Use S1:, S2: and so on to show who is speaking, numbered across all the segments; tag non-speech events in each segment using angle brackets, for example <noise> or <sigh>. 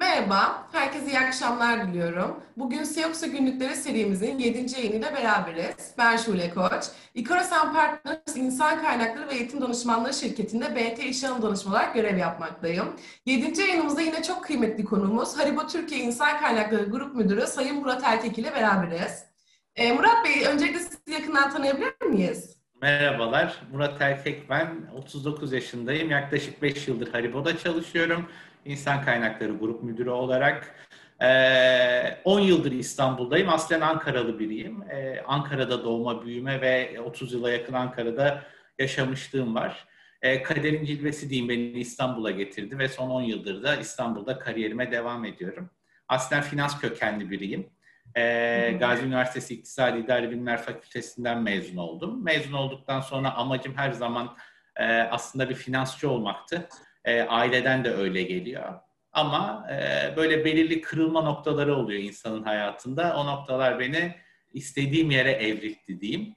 S1: Merhaba, herkese iyi akşamlar diliyorum. Bugün Seox'a Günlükleri serimizin 7. yayınıyla beraberiz. Ben Şule Koç. Ikarasan Partners İnsan Kaynakları ve Eğitim Danışmanlığı şirketinde BT İş Hanım Danışman olarak görev yapmaktayım. 7. yayınımızda yine çok kıymetli konuğumuz Haribo Türkiye İnsan Kaynakları Grup Müdürü Sayın Murat Erkek ile beraberiz. Ee, Murat Bey, öncelikle sizi yakından tanıyabilir miyiz?
S2: Merhabalar, Murat Erkek ben. 39 yaşındayım. Yaklaşık 5 yıldır Haribo'da çalışıyorum. İnsan Kaynakları Grup Müdürü olarak. Ee, 10 yıldır İstanbul'dayım. Aslen Ankaralı biriyim. Ee, Ankara'da doğma, büyüme ve 30 yıla yakın Ankara'da yaşamışlığım var. Ee, kaderin cilvesi diyeyim beni İstanbul'a getirdi ve son 10 yıldır da İstanbul'da kariyerime devam ediyorum. Aslen finans kökenli biriyim. Ee, Gazi Üniversitesi İktisadi İdari Bilimler Fakültesinden mezun oldum. Mezun olduktan sonra amacım her zaman e, aslında bir finansçı olmaktı. E, aileden de öyle geliyor. Ama e, böyle belirli kırılma noktaları oluyor insanın hayatında. O noktalar beni istediğim yere evriltti diyeyim.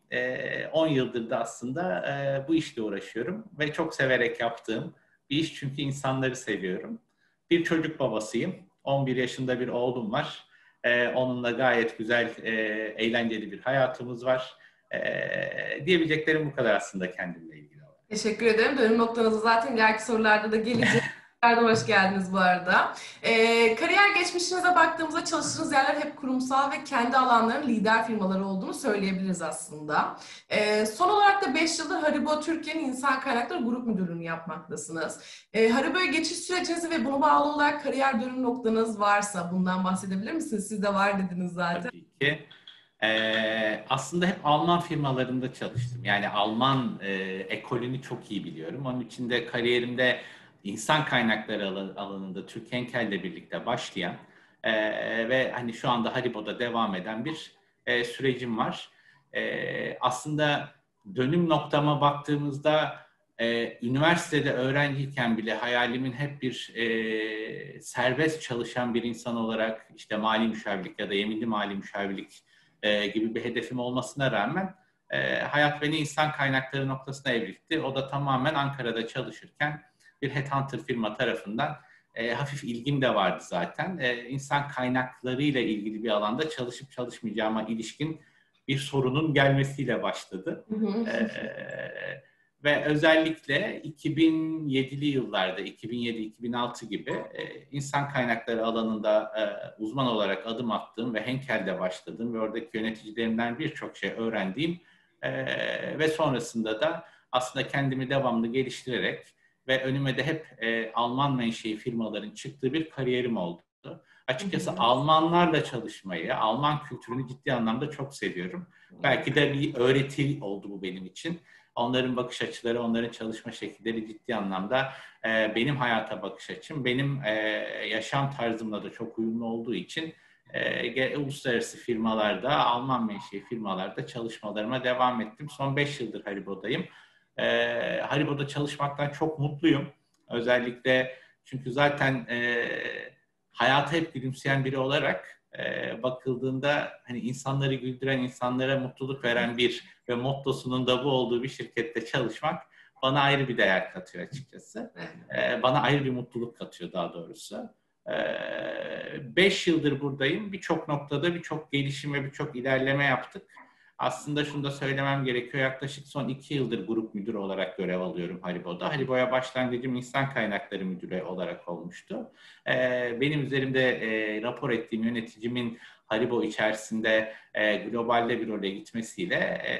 S2: 10 e, yıldır da aslında e, bu işle uğraşıyorum ve çok severek yaptığım bir iş çünkü insanları seviyorum. Bir çocuk babasıyım. 11 yaşında bir oğlum var. E, onunla gayet güzel, e, eğlenceli bir hayatımız var. E, diyebileceklerim bu kadar aslında kendimle ilgili.
S1: Teşekkür ederim. Dönüm noktanızı zaten ileriki sorularda da gelecek. <laughs> hoş geldiniz bu arada. Ee, kariyer geçmişinize baktığımızda çalıştığınız yerler hep kurumsal ve kendi alanların lider firmaları olduğunu söyleyebiliriz aslında. Ee, son olarak da 5 yıldır Haribo Türkiye'nin insan kaynakları grup müdürlüğünü yapmaktasınız. Ee, Haribo'ya geçiş sürecinizi ve buna bağlı olarak kariyer dönüm noktanız varsa bundan bahsedebilir misiniz? Siz de var dediniz zaten.
S2: Tabii ki. Ee, aslında hep Alman firmalarında çalıştım. Yani Alman e, ekolünü çok iyi biliyorum. Onun için de kariyerimde insan kaynakları alanında Türk Henkel'le birlikte başlayan e, ve hani şu anda Haribo'da devam eden bir e, sürecim var. E, aslında dönüm noktama baktığımızda e, üniversitede öğrenciyken bile hayalimin hep bir e, serbest çalışan bir insan olarak işte mali müşavirlik ya da yeminli mali müşavirlik e, gibi bir hedefim olmasına rağmen e, hayat beni insan kaynakları noktasına evrildi. O da tamamen Ankara'da çalışırken bir headhunter firma tarafından e, hafif ilgim de vardı zaten. E, insan kaynakları ile ilgili bir alanda çalışıp çalışmayacağıma ilişkin bir sorunun gelmesiyle başladı. e, ve özellikle 2007'li yıllarda, 2007-2006 gibi e, insan kaynakları alanında e, uzman olarak adım attığım ve Henkel'de başladığım ve oradaki yöneticilerimden birçok şey öğrendiğim e, ve sonrasında da aslında kendimi devamlı geliştirerek ve önüme de hep e, Alman menşei firmaların çıktığı bir kariyerim oldu. Açıkçası hı hı. Almanlarla çalışmayı, Alman kültürünü ciddi anlamda çok seviyorum. Belki de bir öğreti oldu bu benim için. Onların bakış açıları, onların çalışma şekilleri ciddi anlamda e, benim hayata bakış açım, benim e, yaşam tarzımla da çok uyumlu olduğu için e, uluslararası firmalarda, Alman menşei firmalarda çalışmalarıma devam ettim. Son 5 yıldır Haribo'dayım. E, Haribo'da çalışmaktan çok mutluyum. Özellikle çünkü zaten e, hayata hep gülümseyen biri olarak e, bakıldığında hani insanları güldüren, insanlara mutluluk veren bir ve mottosunun da bu olduğu bir şirkette çalışmak bana ayrı bir değer katıyor açıkçası. E, bana ayrı bir mutluluk katıyor daha doğrusu. E, beş yıldır buradayım. Birçok noktada birçok gelişim ve birçok ilerleme yaptık. Aslında şunu da söylemem gerekiyor. Yaklaşık son iki yıldır grup müdürü olarak görev alıyorum Haribo'da. Haribo'ya başlangıcım insan kaynakları müdürü olarak olmuştu. Ee, benim üzerimde e, rapor ettiğim yöneticimin Haribo içerisinde e, globalde bir role gitmesiyle e,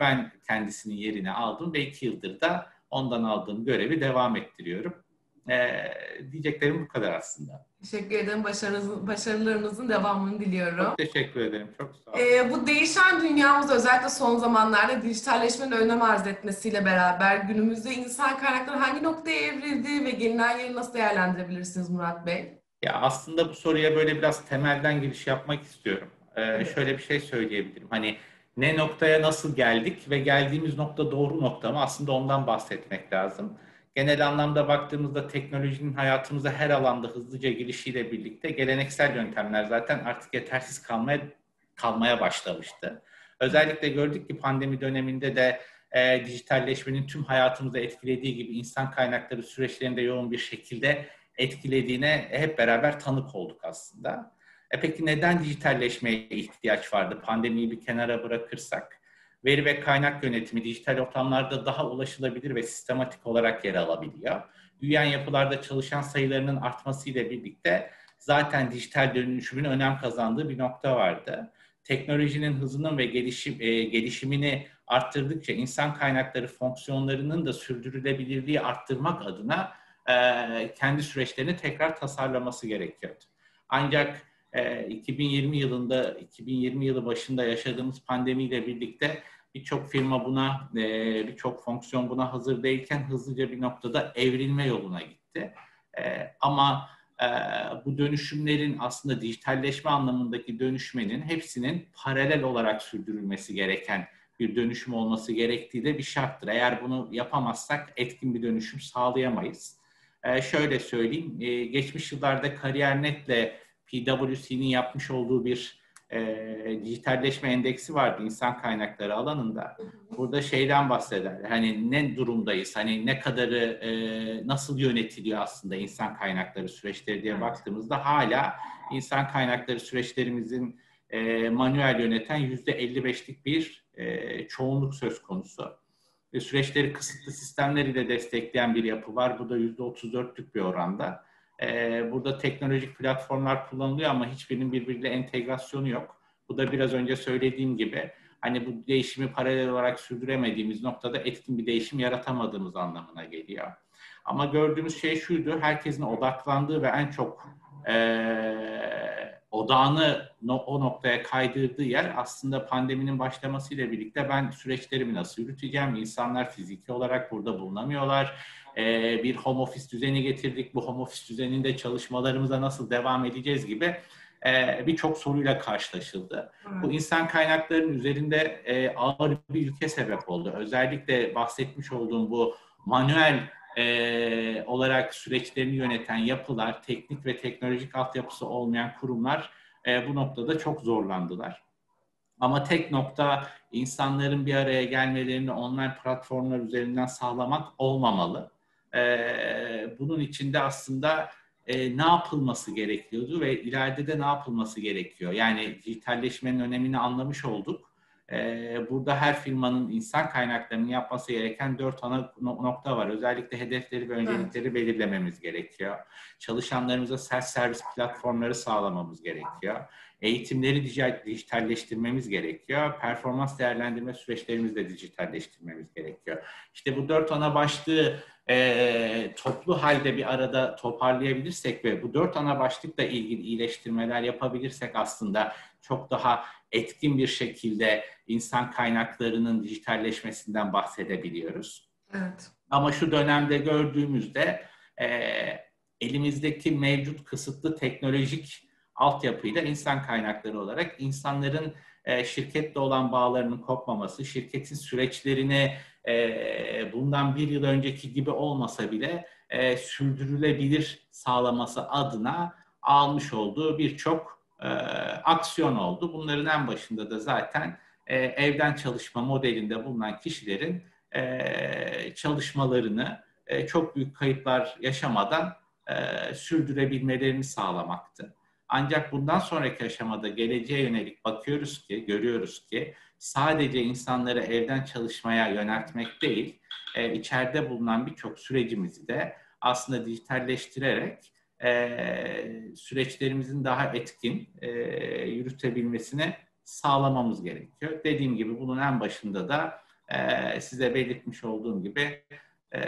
S2: ben kendisinin yerini aldım ve iki yıldır da ondan aldığım görevi devam ettiriyorum. E, diyeceklerim bu kadar aslında.
S1: Teşekkür ederim. Başarınızın, başarılarınızın devamını diliyorum.
S2: Çok teşekkür ederim. Çok sağ olun.
S1: Ee, bu değişen dünyamızda özellikle son zamanlarda dijitalleşmenin önem arz etmesiyle beraber günümüzde insan kaynakları hangi noktaya evrildi ve gelinen yeri nasıl değerlendirebilirsiniz Murat Bey?
S2: Ya aslında bu soruya böyle biraz temelden giriş yapmak istiyorum. Ee, evet. Şöyle bir şey söyleyebilirim. Hani ne noktaya nasıl geldik ve geldiğimiz nokta doğru nokta mı? Aslında ondan bahsetmek lazım genel anlamda baktığımızda teknolojinin hayatımıza her alanda hızlıca girişiyle birlikte geleneksel yöntemler zaten artık yetersiz kalmaya kalmaya başlamıştı. Özellikle gördük ki pandemi döneminde de e, dijitalleşmenin tüm hayatımızı etkilediği gibi insan kaynakları süreçlerinde yoğun bir şekilde etkilediğine hep beraber tanık olduk aslında. E peki neden dijitalleşmeye ihtiyaç vardı? Pandemiyi bir kenara bırakırsak. Veri ve kaynak yönetimi dijital ortamlarda daha ulaşılabilir ve sistematik olarak yer alabiliyor. Büyüyen yapılarda çalışan sayılarının artmasıyla birlikte zaten dijital dönüşümün önem kazandığı bir nokta vardı. Teknolojinin hızının ve gelişim, e, gelişimini arttırdıkça insan kaynakları fonksiyonlarının da sürdürülebilirliği arttırmak adına e, kendi süreçlerini tekrar tasarlaması gerekiyordu. Ancak e, 2020 yılında, 2020 yılı başında yaşadığımız pandemiyle birlikte birçok firma buna, e, birçok fonksiyon buna hazır değilken hızlıca bir noktada evrilme yoluna gitti. E, ama e, bu dönüşümlerin aslında dijitalleşme anlamındaki dönüşmenin hepsinin paralel olarak sürdürülmesi gereken bir dönüşüm olması gerektiği de bir şarttır. Eğer bunu yapamazsak etkin bir dönüşüm sağlayamayız. Ee, şöyle söyleyeyim, ee, geçmiş yıllarda KariyerNet'le PwC'nin yapmış olduğu bir e, dijitalleşme endeksi vardı insan kaynakları alanında. Burada şeyden bahsederler. Hani ne durumdayız? Hani ne kadarı e, nasıl yönetiliyor aslında insan kaynakları süreçleri diye baktığımızda hala insan kaynakları süreçlerimizin e, manuel yöneten yüzde 55'lik bir e, çoğunluk söz konusu. Ve süreçleri kısıtlı sistemler ile destekleyen bir yapı var. Bu da yüzde 34'lük bir oranda. E, burada teknolojik platformlar kullanılıyor ama hiçbirinin birbiriyle entegrasyonu yok. Bu da biraz önce söylediğim gibi hani bu değişimi paralel olarak sürdüremediğimiz noktada etkin bir değişim yaratamadığımız anlamına geliyor. Ama gördüğümüz şey şuydu, herkesin odaklandığı ve en çok e, odağını no, o noktaya kaydırdığı yer aslında pandeminin başlamasıyla birlikte ben süreçlerimi nasıl yürüteceğim? İnsanlar fiziki olarak burada bulunamıyorlar. Ee, bir home office düzeni getirdik. Bu home office düzeninde çalışmalarımıza nasıl devam edeceğiz gibi e, birçok soruyla karşılaşıldı. Hmm. Bu insan kaynaklarının üzerinde e, ağır bir ülke sebep oldu. Özellikle bahsetmiş olduğum bu manuel e, olarak süreçlerini yöneten yapılar, teknik ve teknolojik altyapısı olmayan kurumlar e, bu noktada çok zorlandılar. Ama tek nokta insanların bir araya gelmelerini online platformlar üzerinden sağlamak olmamalı. E, bunun içinde aslında e, ne yapılması gerekiyordu ve ileride de ne yapılması gerekiyor? Yani dijitalleşmenin önemini anlamış olduk burada her firmanın insan kaynaklarını yapması gereken dört ana nokta var. Özellikle hedefleri ve öncelikleri evet. belirlememiz gerekiyor. Çalışanlarımıza self servis platformları sağlamamız gerekiyor. Eğitimleri dijitalleştirmemiz gerekiyor. Performans değerlendirme süreçlerimizi de dijitalleştirmemiz gerekiyor. İşte bu dört ana başlığı e, toplu halde bir arada toparlayabilirsek ve bu dört ana başlıkla ilgili iyileştirmeler yapabilirsek aslında çok daha etkin bir şekilde insan kaynaklarının dijitalleşmesinden bahsedebiliyoruz. Evet. Ama şu dönemde gördüğümüzde e, elimizdeki mevcut kısıtlı teknolojik altyapıyla insan kaynakları olarak insanların e, şirketle olan bağlarının kopmaması, şirketin süreçlerini e, bundan bir yıl önceki gibi olmasa bile e, sürdürülebilir sağlaması adına almış olduğu birçok e, aksiyon oldu. Bunların en başında da zaten e, evden çalışma modelinde bulunan kişilerin e, çalışmalarını e, çok büyük kayıplar yaşamadan e, sürdürebilmelerini sağlamaktı. Ancak bundan sonraki aşamada geleceğe yönelik bakıyoruz ki, görüyoruz ki sadece insanları evden çalışmaya yöneltmek değil, e, içeride bulunan birçok sürecimizi de aslında dijitalleştirerek e, süreçlerimizin daha etkin e, yürütebilmesini sağlamamız gerekiyor. Dediğim gibi bunun en başında da e, size belirtmiş olduğum gibi e,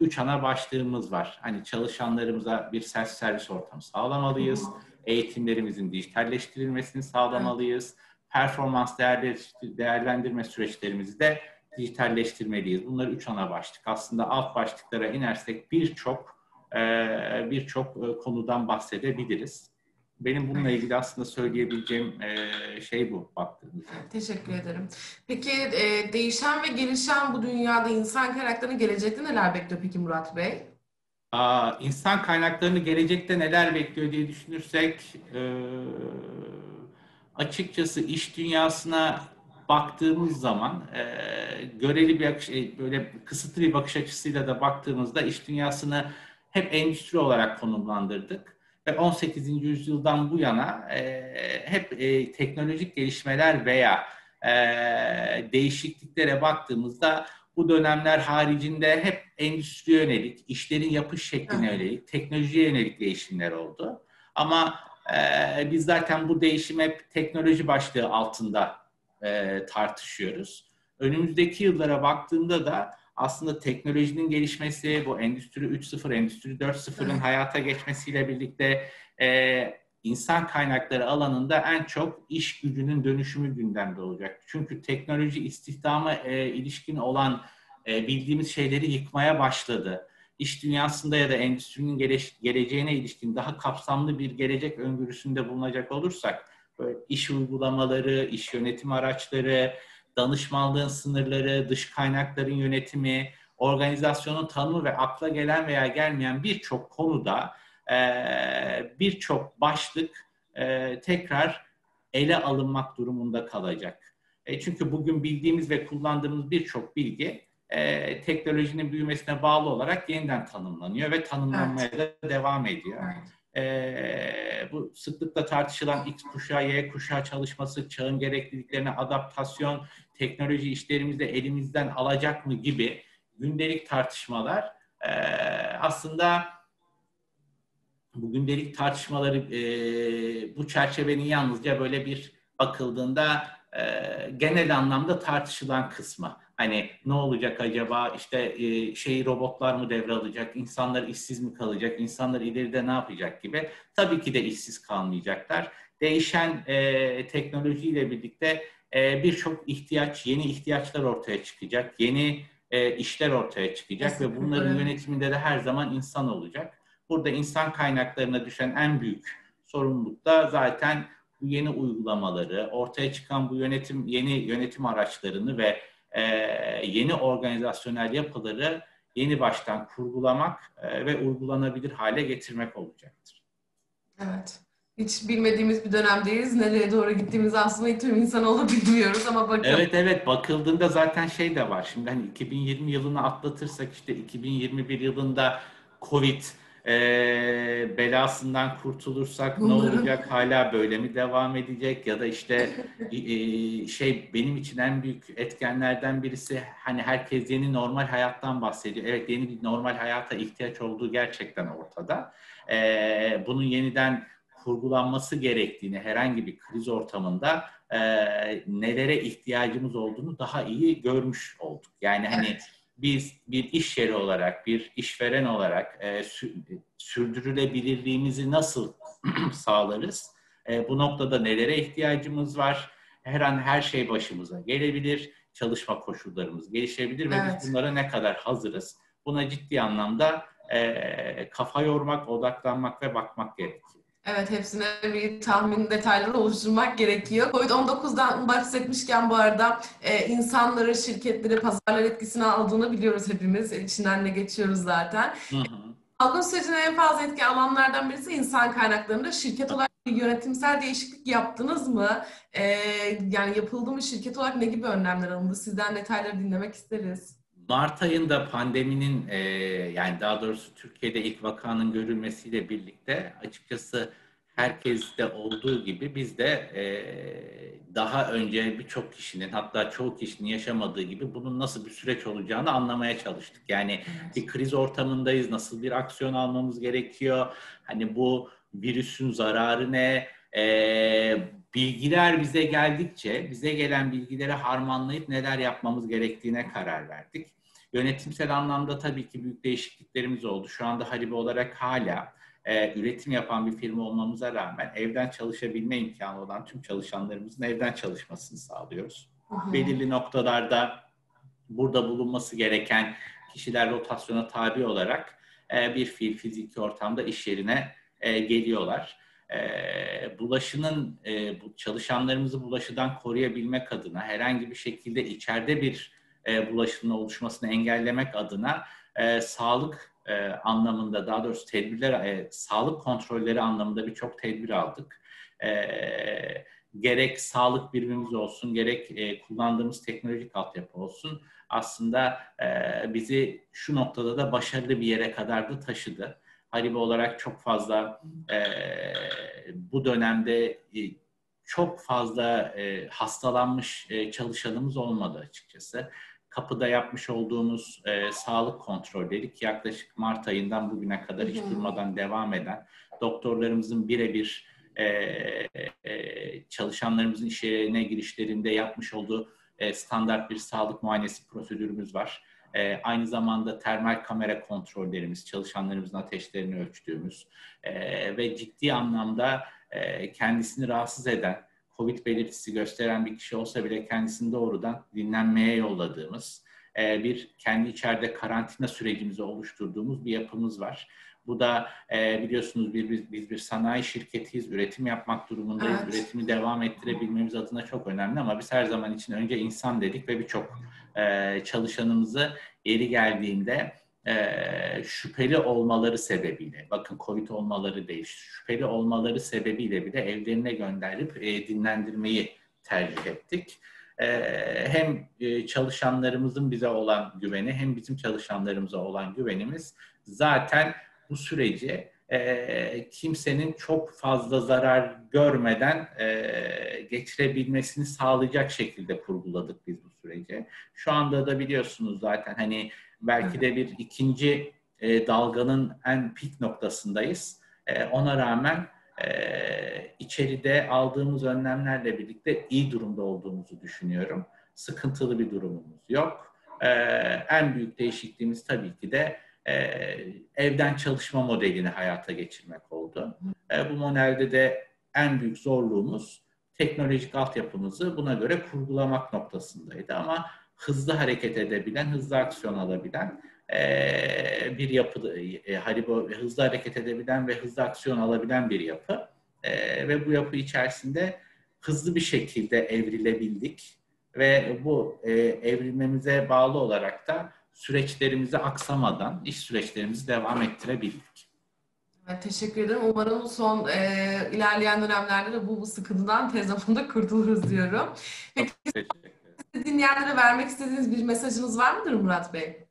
S2: üç ana başlığımız var. Hani çalışanlarımıza bir self servis ortamı sağlamalıyız. Eğitimlerimizin dijitalleştirilmesini sağlamalıyız. Performans değerlendirme süreçlerimizi de dijitalleştirmeliyiz. Bunları üç ana başlık. Aslında alt başlıklara inersek birçok birçok e, konudan bahsedebiliriz. Benim bununla ilgili aslında söyleyebileceğim e, şey bu baktığınızda.
S1: Teşekkür ederim. Peki değişen ve gelişen bu dünyada insan kaynaklarını gelecekte neler bekliyor peki Murat Bey?
S2: Aa, insan kaynaklarını gelecekte neler bekliyor diye düşünürsek açıkçası iş dünyasına baktığımız zaman göreli bir böyle kısıtlı bir bakış açısıyla da baktığımızda iş dünyasını hep endüstri olarak konumlandırdık ve 18. yüzyıldan bu yana e, hep e, teknolojik gelişmeler veya e, değişikliklere baktığımızda bu dönemler haricinde hep endüstri yönelik, işlerin yapış şekline yönelik, teknolojiye yönelik değişimler oldu. Ama e, biz zaten bu değişim hep teknoloji başlığı altında e, tartışıyoruz. Önümüzdeki yıllara baktığımda da aslında teknolojinin gelişmesi, bu Endüstri 3.0, Endüstri 4.0'ın hayata geçmesiyle birlikte e, insan kaynakları alanında en çok iş gücünün dönüşümü gündemde olacak. Çünkü teknoloji istihdama e, ilişkin olan e, bildiğimiz şeyleri yıkmaya başladı. İş dünyasında ya da endüstrinin gele, geleceğine ilişkin daha kapsamlı bir gelecek öngörüsünde bulunacak olursak, böyle iş uygulamaları, iş yönetim araçları, danışmanlığın sınırları, dış kaynakların yönetimi, organizasyonun tanımı ve akla gelen veya gelmeyen birçok konuda birçok başlık tekrar ele alınmak durumunda kalacak. E, çünkü bugün bildiğimiz ve kullandığımız birçok bilgi e, teknolojinin büyümesine bağlı olarak yeniden tanımlanıyor ve tanımlanmaya evet. da devam ediyor. Evet. E, bu sıklıkla tartışılan X kuşağı, Y kuşağı çalışması, çağın gerekliliklerine adaptasyon, teknoloji işlerimizde elimizden alacak mı gibi gündelik tartışmalar e, aslında bu gündelik tartışmaları e, bu çerçevenin yalnızca böyle bir bakıldığında e, genel anlamda tartışılan kısmı. Hani ne olacak acaba işte e, şeyi robotlar mı devralacak, insanlar işsiz mi kalacak, insanlar ileride ne yapacak gibi. Tabii ki de işsiz kalmayacaklar. Değişen e, teknolojiyle birlikte e, birçok ihtiyaç, yeni ihtiyaçlar ortaya çıkacak, yeni e, işler ortaya çıkacak Kesinlikle. ve bunların yönetiminde de her zaman insan olacak. Burada insan kaynaklarına düşen en büyük sorumluluk da zaten bu yeni uygulamaları, ortaya çıkan bu yönetim yeni yönetim araçlarını ve e, yeni organizasyonel yapıları yeni baştan kurgulamak e, ve uygulanabilir hale getirmek olacaktır.
S1: Evet. Hiç bilmediğimiz bir dönemdeyiz. Nereye doğru gittiğimizi aslında tüm insanoğlu bilmiyoruz ama bakalım.
S2: Evet evet bakıldığında zaten şey de var. Şimdi hani 2020 yılını atlatırsak işte 2021 yılında Covid e, belasından kurtulursak ne olacak? Hala böyle mi devam edecek? Ya da işte <laughs> e, şey benim için en büyük etkenlerden birisi hani herkes yeni normal hayattan bahsediyor. Evet yeni bir normal hayata ihtiyaç olduğu gerçekten ortada. E, bunun yeniden kurgulanması gerektiğini herhangi bir kriz ortamında e, nelere ihtiyacımız olduğunu daha iyi görmüş olduk. Yani hani evet biz bir iş yeri olarak, bir işveren olarak e, sürdürülebilirliğimizi nasıl <clears throat> sağlarız? E, bu noktada nelere ihtiyacımız var? Her an her şey başımıza gelebilir, çalışma koşullarımız gelişebilir ve evet. biz bunlara ne kadar hazırız? Buna ciddi anlamda e, kafa yormak, odaklanmak ve bakmak gerekiyor.
S1: Evet, hepsine bir tahmin detayları oluşturmak gerekiyor. Covid-19'dan bahsetmişken bu arada e, insanları, şirketleri, pazarlar etkisine aldığını biliyoruz hepimiz. İçinden de geçiyoruz zaten. Hı hı. Salgın sürecine en fazla etki alanlardan birisi insan kaynaklarında. Şirket olarak bir yönetimsel değişiklik yaptınız mı? Ee, yani yapıldı mı şirket olarak ne gibi önlemler alındı? Sizden detayları dinlemek isteriz.
S2: Mart ayında pandeminin e, yani daha doğrusu Türkiye'de ilk vakanın görülmesiyle birlikte açıkçası herkeste olduğu gibi biz de e, daha önce birçok kişinin hatta çoğu kişinin yaşamadığı gibi bunun nasıl bir süreç olacağını anlamaya çalıştık. Yani bir kriz ortamındayız, nasıl bir aksiyon almamız gerekiyor, hani bu virüsün zararı ne, e, bilgiler bize geldikçe bize gelen bilgileri harmanlayıp neler yapmamız gerektiğine karar verdik. Yönetimsel anlamda tabii ki büyük değişikliklerimiz oldu. Şu anda Halibe olarak hala e, üretim yapan bir firma olmamıza rağmen evden çalışabilme imkanı olan tüm çalışanlarımızın evden çalışmasını sağlıyoruz. Aha. Belirli noktalarda burada bulunması gereken kişiler rotasyona tabi olarak e, bir fiil fiziki ortamda iş yerine e, geliyorlar. E, bulaşının e, bu çalışanlarımızı bulaşıdan koruyabilmek adına herhangi bir şekilde içeride bir e, bulaşının oluşmasını engellemek adına e, sağlık e, anlamında daha doğrusu tedbirler, e, sağlık kontrolleri anlamında birçok tedbir aldık. E, gerek sağlık birimimiz olsun, gerek e, kullandığımız teknolojik altyapı olsun aslında e, bizi şu noktada da başarılı bir yere kadar da taşıdı. Haribo olarak çok fazla e, bu dönemde e, çok fazla e, hastalanmış e, çalışanımız olmadı açıkçası. Kapıda yapmış olduğumuz e, sağlık kontrolleri ki yaklaşık Mart ayından bugüne kadar hiç durmadan devam eden doktorlarımızın birebir e, e, çalışanlarımızın iş yerine girişlerinde yapmış olduğu e, standart bir sağlık muayenesi prosedürümüz var. E, aynı zamanda termal kamera kontrollerimiz, çalışanlarımızın ateşlerini ölçtüğümüz e, ve ciddi anlamda e, kendisini rahatsız eden, COVID belirtisi gösteren bir kişi olsa bile kendisini doğrudan dinlenmeye yolladığımız e, bir kendi içeride karantina sürecimizi oluşturduğumuz bir yapımız var. Bu da e, biliyorsunuz bir, biz, biz bir sanayi şirketiyiz, üretim yapmak durumundayız. Evet. Üretimi devam ettirebilmemiz adına çok önemli ama biz her zaman için önce insan dedik ve birçok e, çalışanımızı yeri geldiğinde e, şüpheli olmaları sebebiyle, bakın COVID olmaları değil, şüpheli olmaları sebebiyle bile evlerine gönderip e, dinlendirmeyi tercih ettik. E, hem e, çalışanlarımızın bize olan güveni hem bizim çalışanlarımıza olan güvenimiz zaten bu süreci e, kimsenin çok fazla zarar görmeden e, geçirebilmesini sağlayacak şekilde kurguladık biz bu süreci. Şu anda da biliyorsunuz zaten hani belki de bir ikinci e, dalganın en pik noktasındayız. E, ona rağmen e, içeride aldığımız önlemlerle birlikte iyi durumda olduğumuzu düşünüyorum. Sıkıntılı bir durumumuz yok. E, en büyük değişikliğimiz tabii ki de e, evden çalışma modelini hayata geçirmek oldu. E, bu modelde de en büyük zorluğumuz teknolojik altyapımızı buna göre kurgulamak noktasındaydı ama hızlı hareket edebilen, hızlı aksiyon alabilen e, bir yapı, e, Haribo hızlı hareket edebilen ve hızlı aksiyon alabilen bir yapı e, ve bu yapı içerisinde hızlı bir şekilde evrilebildik ve bu e, evrilmemize bağlı olarak da süreçlerimizi aksamadan iş süreçlerimizi devam ettirebildik.
S1: Evet, teşekkür ederim. Umarım son e, ilerleyen dönemlerde de bu, bu sıkıntıdan tez zamanda kurtuluruz diyorum. Peki dinleyenlere vermek istediğiniz bir mesajınız var mıdır Murat Bey?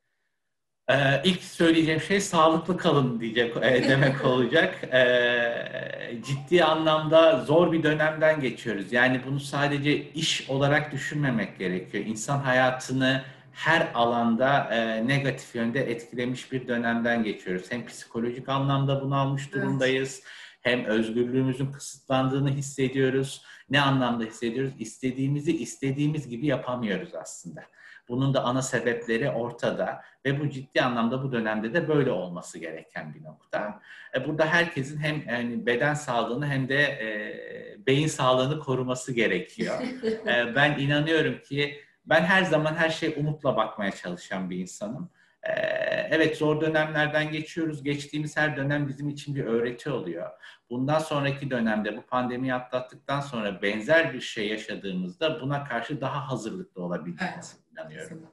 S2: Ee, ilk söyleyeceğim şey sağlıklı kalın diyecek e, demek <laughs> olacak. Ee, ciddi anlamda zor bir dönemden geçiyoruz. Yani bunu sadece iş olarak düşünmemek gerekiyor. İnsan hayatını her alanda e, negatif yönde etkilemiş bir dönemden geçiyoruz. Hem psikolojik anlamda bunu almış durumdayız. Evet. Hem özgürlüğümüzün kısıtlandığını hissediyoruz. Ne anlamda hissediyoruz? İstediğimizi istediğimiz gibi yapamıyoruz aslında. Bunun da ana sebepleri ortada ve bu ciddi anlamda bu dönemde de böyle olması gereken bir nokta. E, burada herkesin hem yani beden sağlığını hem de e, beyin sağlığını koruması gerekiyor. <laughs> e, ben inanıyorum ki ben her zaman her şey umutla bakmaya çalışan bir insanım. Ee, evet zor dönemlerden geçiyoruz. Geçtiğimiz her dönem bizim için bir öğreti oluyor. Bundan sonraki dönemde bu pandemiyi atlattıktan sonra benzer bir şey yaşadığımızda buna karşı daha hazırlıklı olabileceğimize evet. inanıyorum.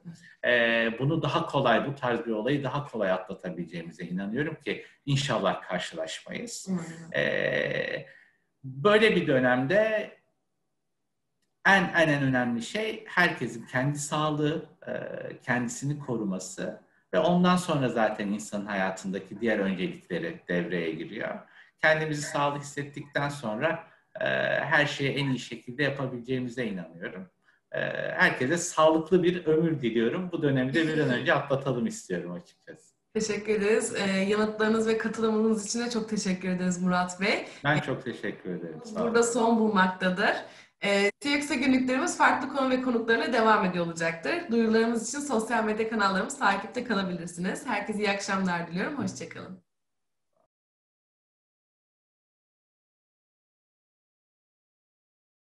S2: Ee, bunu daha kolay, bu tarz bir olayı daha kolay atlatabileceğimize inanıyorum ki inşallah karşılaşmayız. Ee, böyle bir dönemde en en en önemli şey herkesin kendi sağlığı, e, kendisini koruması ve ondan sonra zaten insanın hayatındaki diğer öncelikleri devreye giriyor. Kendimizi sağlıklı hissettikten sonra e, her şeyi en iyi şekilde yapabileceğimize inanıyorum. E, herkese sağlıklı bir ömür diliyorum. Bu dönemi de bir an önce atlatalım istiyorum açıkçası.
S1: Teşekkür ederiz. E, yanıtlarınız ve katılımınız için de çok teşekkür ederiz Murat Bey.
S2: Ben çok teşekkür ederim.
S1: Burada son bulmaktadır. E, TX'e günlüklerimiz farklı konu ve konuklarına devam ediyor olacaktır. Duyurularımız için sosyal medya kanallarımız takipte kalabilirsiniz. Herkese iyi akşamlar diliyorum. Hoşçakalın.